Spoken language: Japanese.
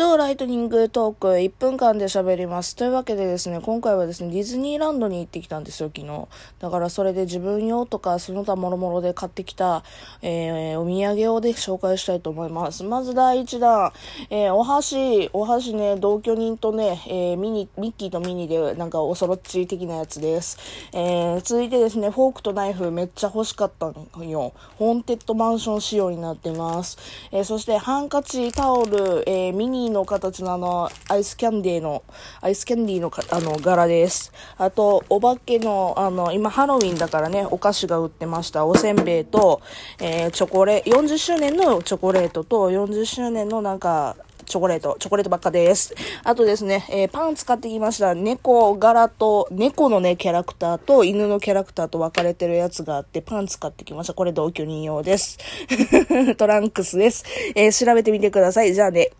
超ライトニングトーク1分間で喋ります。というわけでですね、今回はですね、ディズニーランドに行ってきたんですよ、昨日。だからそれで自分用とか、その他諸々で買ってきた、えー、お土産をで紹介したいと思います。まず第1弾、えー、お箸、お箸ね、同居人とね、えー、ミニ、ミッキーとミニで、なんかおそろっち的なやつです。えー、続いてですね、フォークとナイフめっちゃ欲しかったのよ。ホーンテッドマンション仕様になってます。えー、そしてハンカチ、タオル、えー、ミニの形のあの、アイスキャンディーの、アイスキャンディーのかあの、柄です。あと、お化けの、あの、今ハロウィンだからね、お菓子が売ってました。おせんべいと、えー、チョコレ、40周年のチョコレートと、40周年のなんか、チョコレート、チョコレートばっかです。あとですね、えー、パン使ってきました。猫柄と、猫のね、キャラクターと犬のキャラクターと分かれてるやつがあって、パン使ってきました。これ同居人用です。トランクスです。えー、調べてみてください。じゃあね。